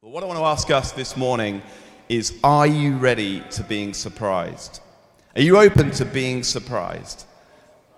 Well, what I want to ask us this morning is Are you ready to being surprised? Are you open to being surprised?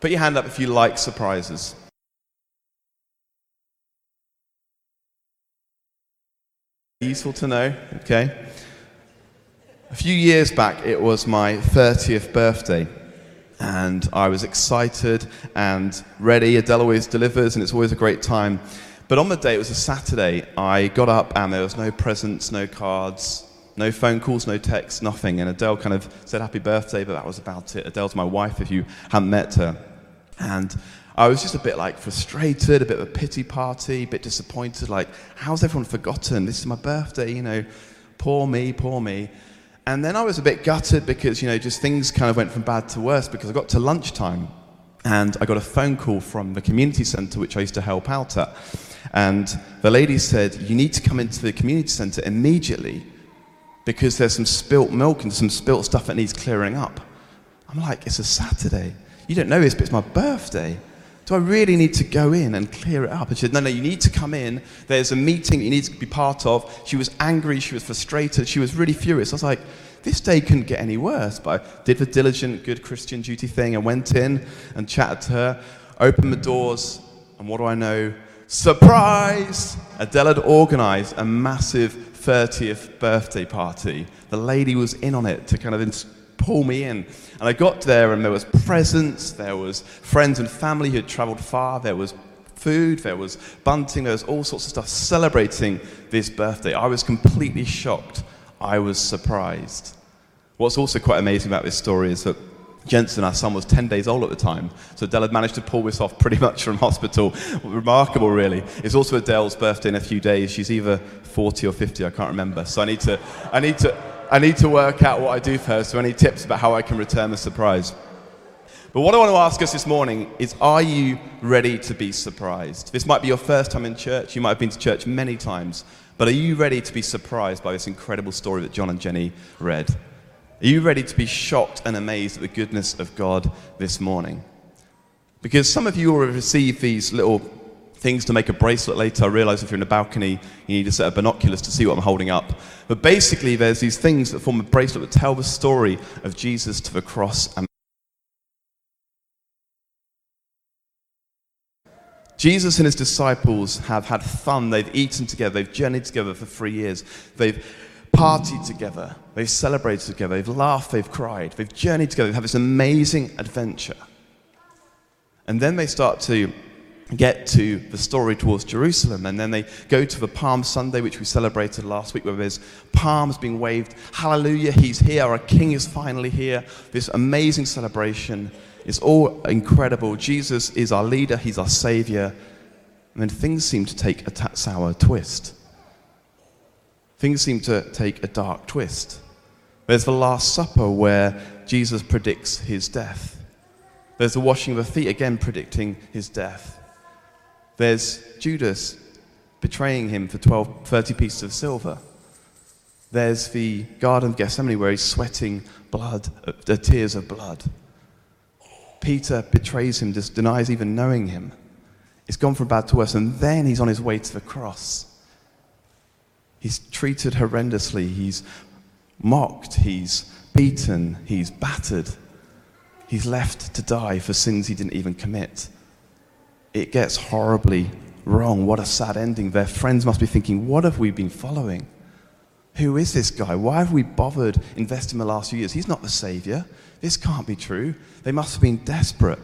Put your hand up if you like surprises. Useful to know, okay? A few years back, it was my 30th birthday, and I was excited and ready. Adele always delivers, and it's always a great time. But on the day, it was a Saturday, I got up and there was no presents, no cards, no phone calls, no texts, nothing. And Adele kind of said happy birthday, but that was about it. Adele's my wife if you haven't met her. And I was just a bit like frustrated, a bit of a pity party, a bit disappointed. Like, how's everyone forgotten? This is my birthday, you know. Poor me, poor me. And then I was a bit gutted because, you know, just things kind of went from bad to worse because I got to lunchtime and I got a phone call from the community centre which I used to help out at. And the lady said, You need to come into the community centre immediately because there's some spilt milk and some spilt stuff that needs clearing up. I'm like, It's a Saturday. You don't know this, but it's my birthday. Do I really need to go in and clear it up? And she said, No, no, you need to come in. There's a meeting you need to be part of. She was angry, she was frustrated, she was really furious. I was like, This day couldn't get any worse. But I did the diligent, good Christian duty thing and went in and chatted to her, opened the doors, and what do I know? Surprise! Adele had organized a massive 30th birthday party. The lady was in on it to kind of ins- pull me in. And I got there and there was presents, there was friends and family who had traveled far, there was food, there was bunting, there was all sorts of stuff celebrating this birthday. I was completely shocked. I was surprised. What's also quite amazing about this story is that Jensen, our son, was 10 days old at the time. So Adele had managed to pull this off pretty much from hospital. Remarkable, really. It's also Adele's birthday in a few days. She's either 40 or 50, I can't remember. So I need to, I need to, I need to work out what I do for her, So any tips about how I can return the surprise? But what I want to ask us this morning is Are you ready to be surprised? This might be your first time in church. You might have been to church many times. But are you ready to be surprised by this incredible story that John and Jenny read? Are you ready to be shocked and amazed at the goodness of God this morning? Because some of you will receive these little things to make a bracelet later. I realize if you're in a balcony, you need a set of binoculars to see what I'm holding up. But basically, there's these things that form a bracelet that tell the story of Jesus to the cross and Jesus and his disciples have had fun. They've eaten together. They've journeyed together for three years. They've partied together. They've celebrated together. They've laughed. They've cried. They've journeyed together. They have had this amazing adventure. And then they start to get to the story towards Jerusalem. And then they go to the Palm Sunday, which we celebrated last week, where there's palms being waved. Hallelujah, he's here. Our king is finally here. This amazing celebration. It's all incredible. Jesus is our leader, he's our savior. And then things seem to take a sour twist. Things seem to take a dark twist. There's the Last Supper where Jesus predicts his death. There's the washing of the feet, again predicting his death. There's Judas betraying him for 12, 30 pieces of silver. There's the Garden of Gethsemane where he's sweating blood, uh, tears of blood. Peter betrays him, just denies even knowing him. It's gone from bad to worse, and then he's on his way to the cross. He's treated horrendously. He's mocked. He's beaten. He's battered. He's left to die for sins he didn't even commit. It gets horribly wrong. What a sad ending. Their friends must be thinking, what have we been following? Who is this guy? Why have we bothered investing the last few years? He's not the savior. This can't be true. They must have been desperate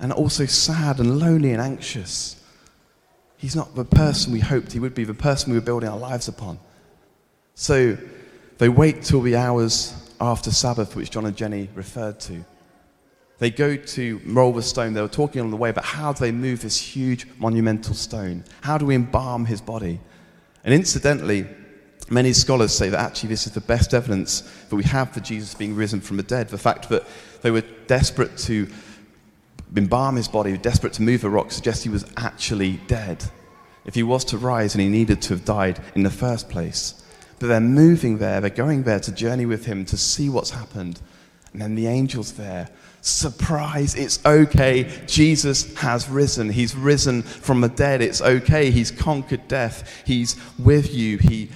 and also sad and lonely and anxious. He's not the person we hoped he would be, the person we were building our lives upon. So they wait till the hours after Sabbath, which John and Jenny referred to. They go to roll the stone. They were talking on the way about how do they move this huge monumental stone? How do we embalm his body? And incidentally, many scholars say that actually this is the best evidence that we have for Jesus being risen from the dead. The fact that they were desperate to embalm his body, desperate to move a rock, suggests he was actually dead. If he was to rise and he needed to have died in the first place. But they're moving there, they're going there to journey with him to see what's happened. And then the angel's there. Surprise, it's okay. Jesus has risen. He's risen from the dead. It's okay. He's conquered death. He's with you. He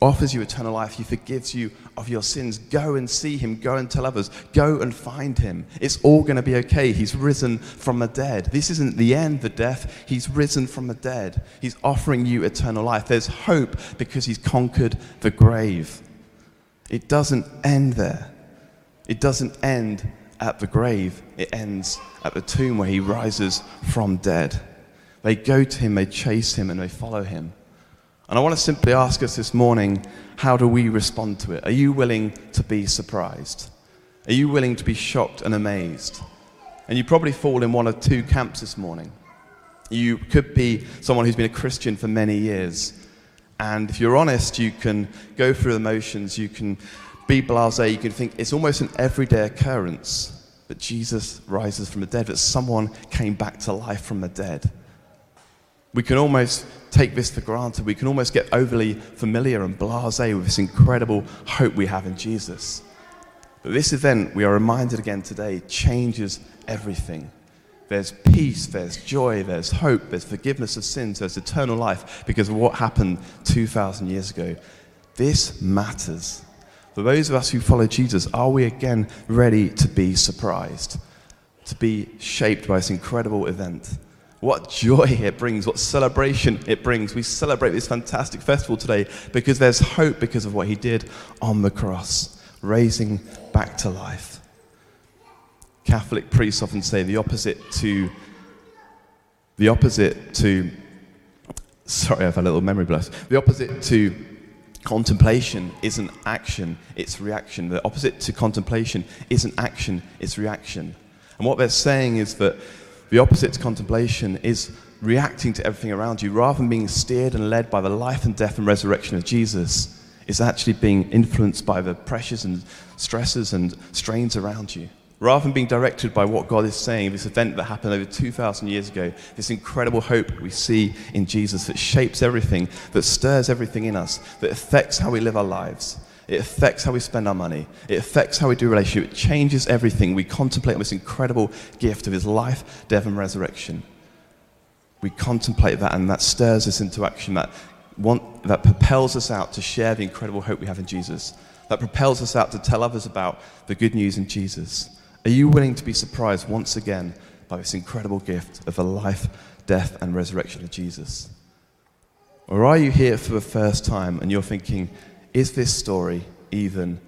offers you eternal life. He forgives you of your sins. Go and see him. Go and tell others. Go and find him. It's all going to be okay. He's risen from the dead. This isn't the end, the death. He's risen from the dead. He's offering you eternal life. There's hope because he's conquered the grave. It doesn't end there. It doesn't end at the grave, it ends at the tomb where he rises from dead. They go to him, they chase him, and they follow him. And I want to simply ask us this morning how do we respond to it? Are you willing to be surprised? Are you willing to be shocked and amazed? And you probably fall in one of two camps this morning. You could be someone who's been a Christian for many years. And if you're honest, you can go through the motions, you can be blase, you can think it's almost an everyday occurrence that Jesus rises from the dead, that someone came back to life from the dead. We can almost take this for granted. We can almost get overly familiar and blase with this incredible hope we have in Jesus. But this event, we are reminded again today, changes everything. There's peace, there's joy, there's hope, there's forgiveness of sins, there's eternal life because of what happened 2,000 years ago. This matters. For those of us who follow Jesus, are we again ready to be surprised, to be shaped by this incredible event? What joy it brings, what celebration it brings. We celebrate this fantastic festival today because there's hope because of what he did on the cross, raising back to life. Catholic priests often say the opposite to the opposite to sorry, I've had a little memory blast. The opposite to Contemplation isn't action, it's reaction. The opposite to contemplation isn't action, it's reaction. And what they're saying is that the opposite to contemplation is reacting to everything around you rather than being steered and led by the life and death and resurrection of Jesus. It's actually being influenced by the pressures and stresses and strains around you rather than being directed by what God is saying, this event that happened over 2,000 years ago, this incredible hope we see in Jesus that shapes everything, that stirs everything in us, that affects how we live our lives. It affects how we spend our money. It affects how we do relationship. It changes everything. We contemplate on this incredible gift of his life, death, and resurrection. We contemplate that, and that stirs us into action, that, want, that propels us out to share the incredible hope we have in Jesus, that propels us out to tell others about the good news in Jesus. Are you willing to be surprised once again by this incredible gift of the life, death, and resurrection of Jesus? Or are you here for the first time and you're thinking, is this story even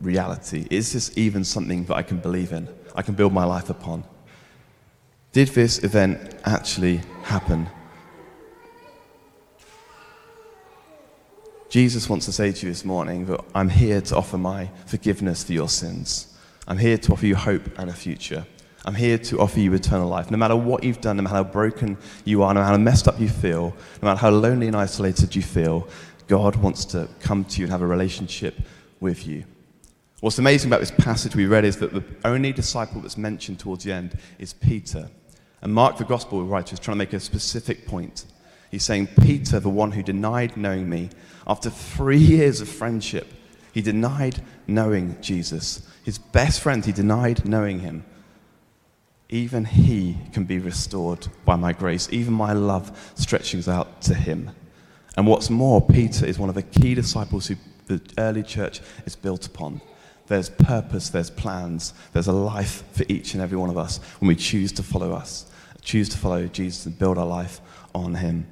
reality? Is this even something that I can believe in? I can build my life upon? Did this event actually happen? Jesus wants to say to you this morning that I'm here to offer my forgiveness for your sins. I'm here to offer you hope and a future. I'm here to offer you eternal life. No matter what you've done, no matter how broken you are, no matter how messed up you feel, no matter how lonely and isolated you feel, God wants to come to you and have a relationship with you. What's amazing about this passage we read is that the only disciple that's mentioned towards the end is Peter. And Mark, the gospel writer, is trying to make a specific point. He's saying, Peter, the one who denied knowing me, after three years of friendship, he denied knowing Jesus. His best friend, he denied knowing him. Even he can be restored by my grace, even my love stretching out to him. And what's more, Peter is one of the key disciples who the early church is built upon. There's purpose, there's plans, there's a life for each and every one of us when we choose to follow us, choose to follow Jesus and build our life on him.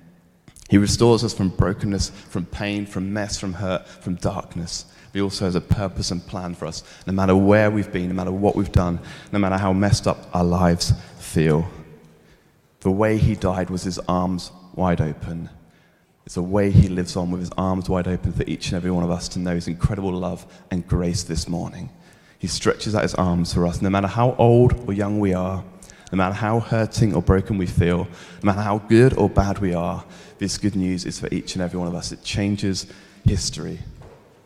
He restores us from brokenness, from pain, from mess, from hurt, from darkness he also has a purpose and plan for us, no matter where we've been, no matter what we've done, no matter how messed up our lives feel. The way he died was his arms wide open. It's a way he lives on with his arms wide open for each and every one of us to know his incredible love and grace this morning. He stretches out his arms for us, no matter how old or young we are, no matter how hurting or broken we feel, no matter how good or bad we are, this good news is for each and every one of us. It changes history.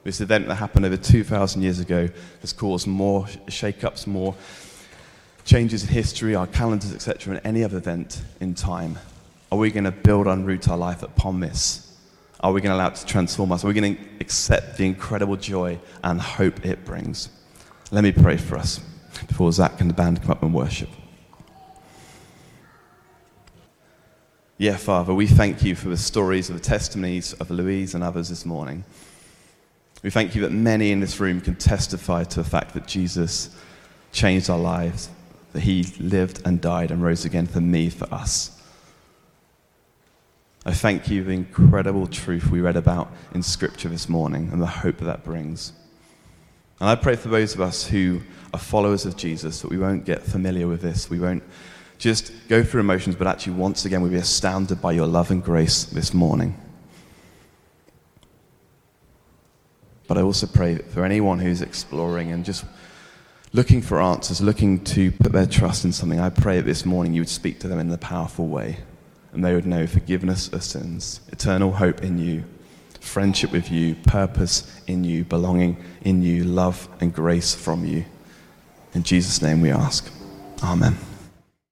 This event that happened over 2,000 years ago has caused more shake-ups, more changes in history, our calendars, etc., than any other event in time. Are we going to build and root our life upon this? Are we going to allow it to transform us? Are we going to accept the incredible joy and hope it brings? Let me pray for us before Zach and the band come up and worship. Yeah, Father, we thank you for the stories of the testimonies of Louise and others this morning. We thank you that many in this room can testify to the fact that Jesus changed our lives, that he lived and died and rose again for me, for us. I thank you for the incredible truth we read about in Scripture this morning and the hope that that brings. And I pray for those of us who are followers of Jesus that we won't get familiar with this. We won't just go through emotions, but actually, once again, we'll be astounded by your love and grace this morning. But I also pray for anyone who's exploring and just looking for answers, looking to put their trust in something. I pray that this morning you would speak to them in a powerful way and they would know forgiveness of sins, eternal hope in you, friendship with you, purpose in you, belonging in you, love and grace from you. In Jesus' name we ask. Amen.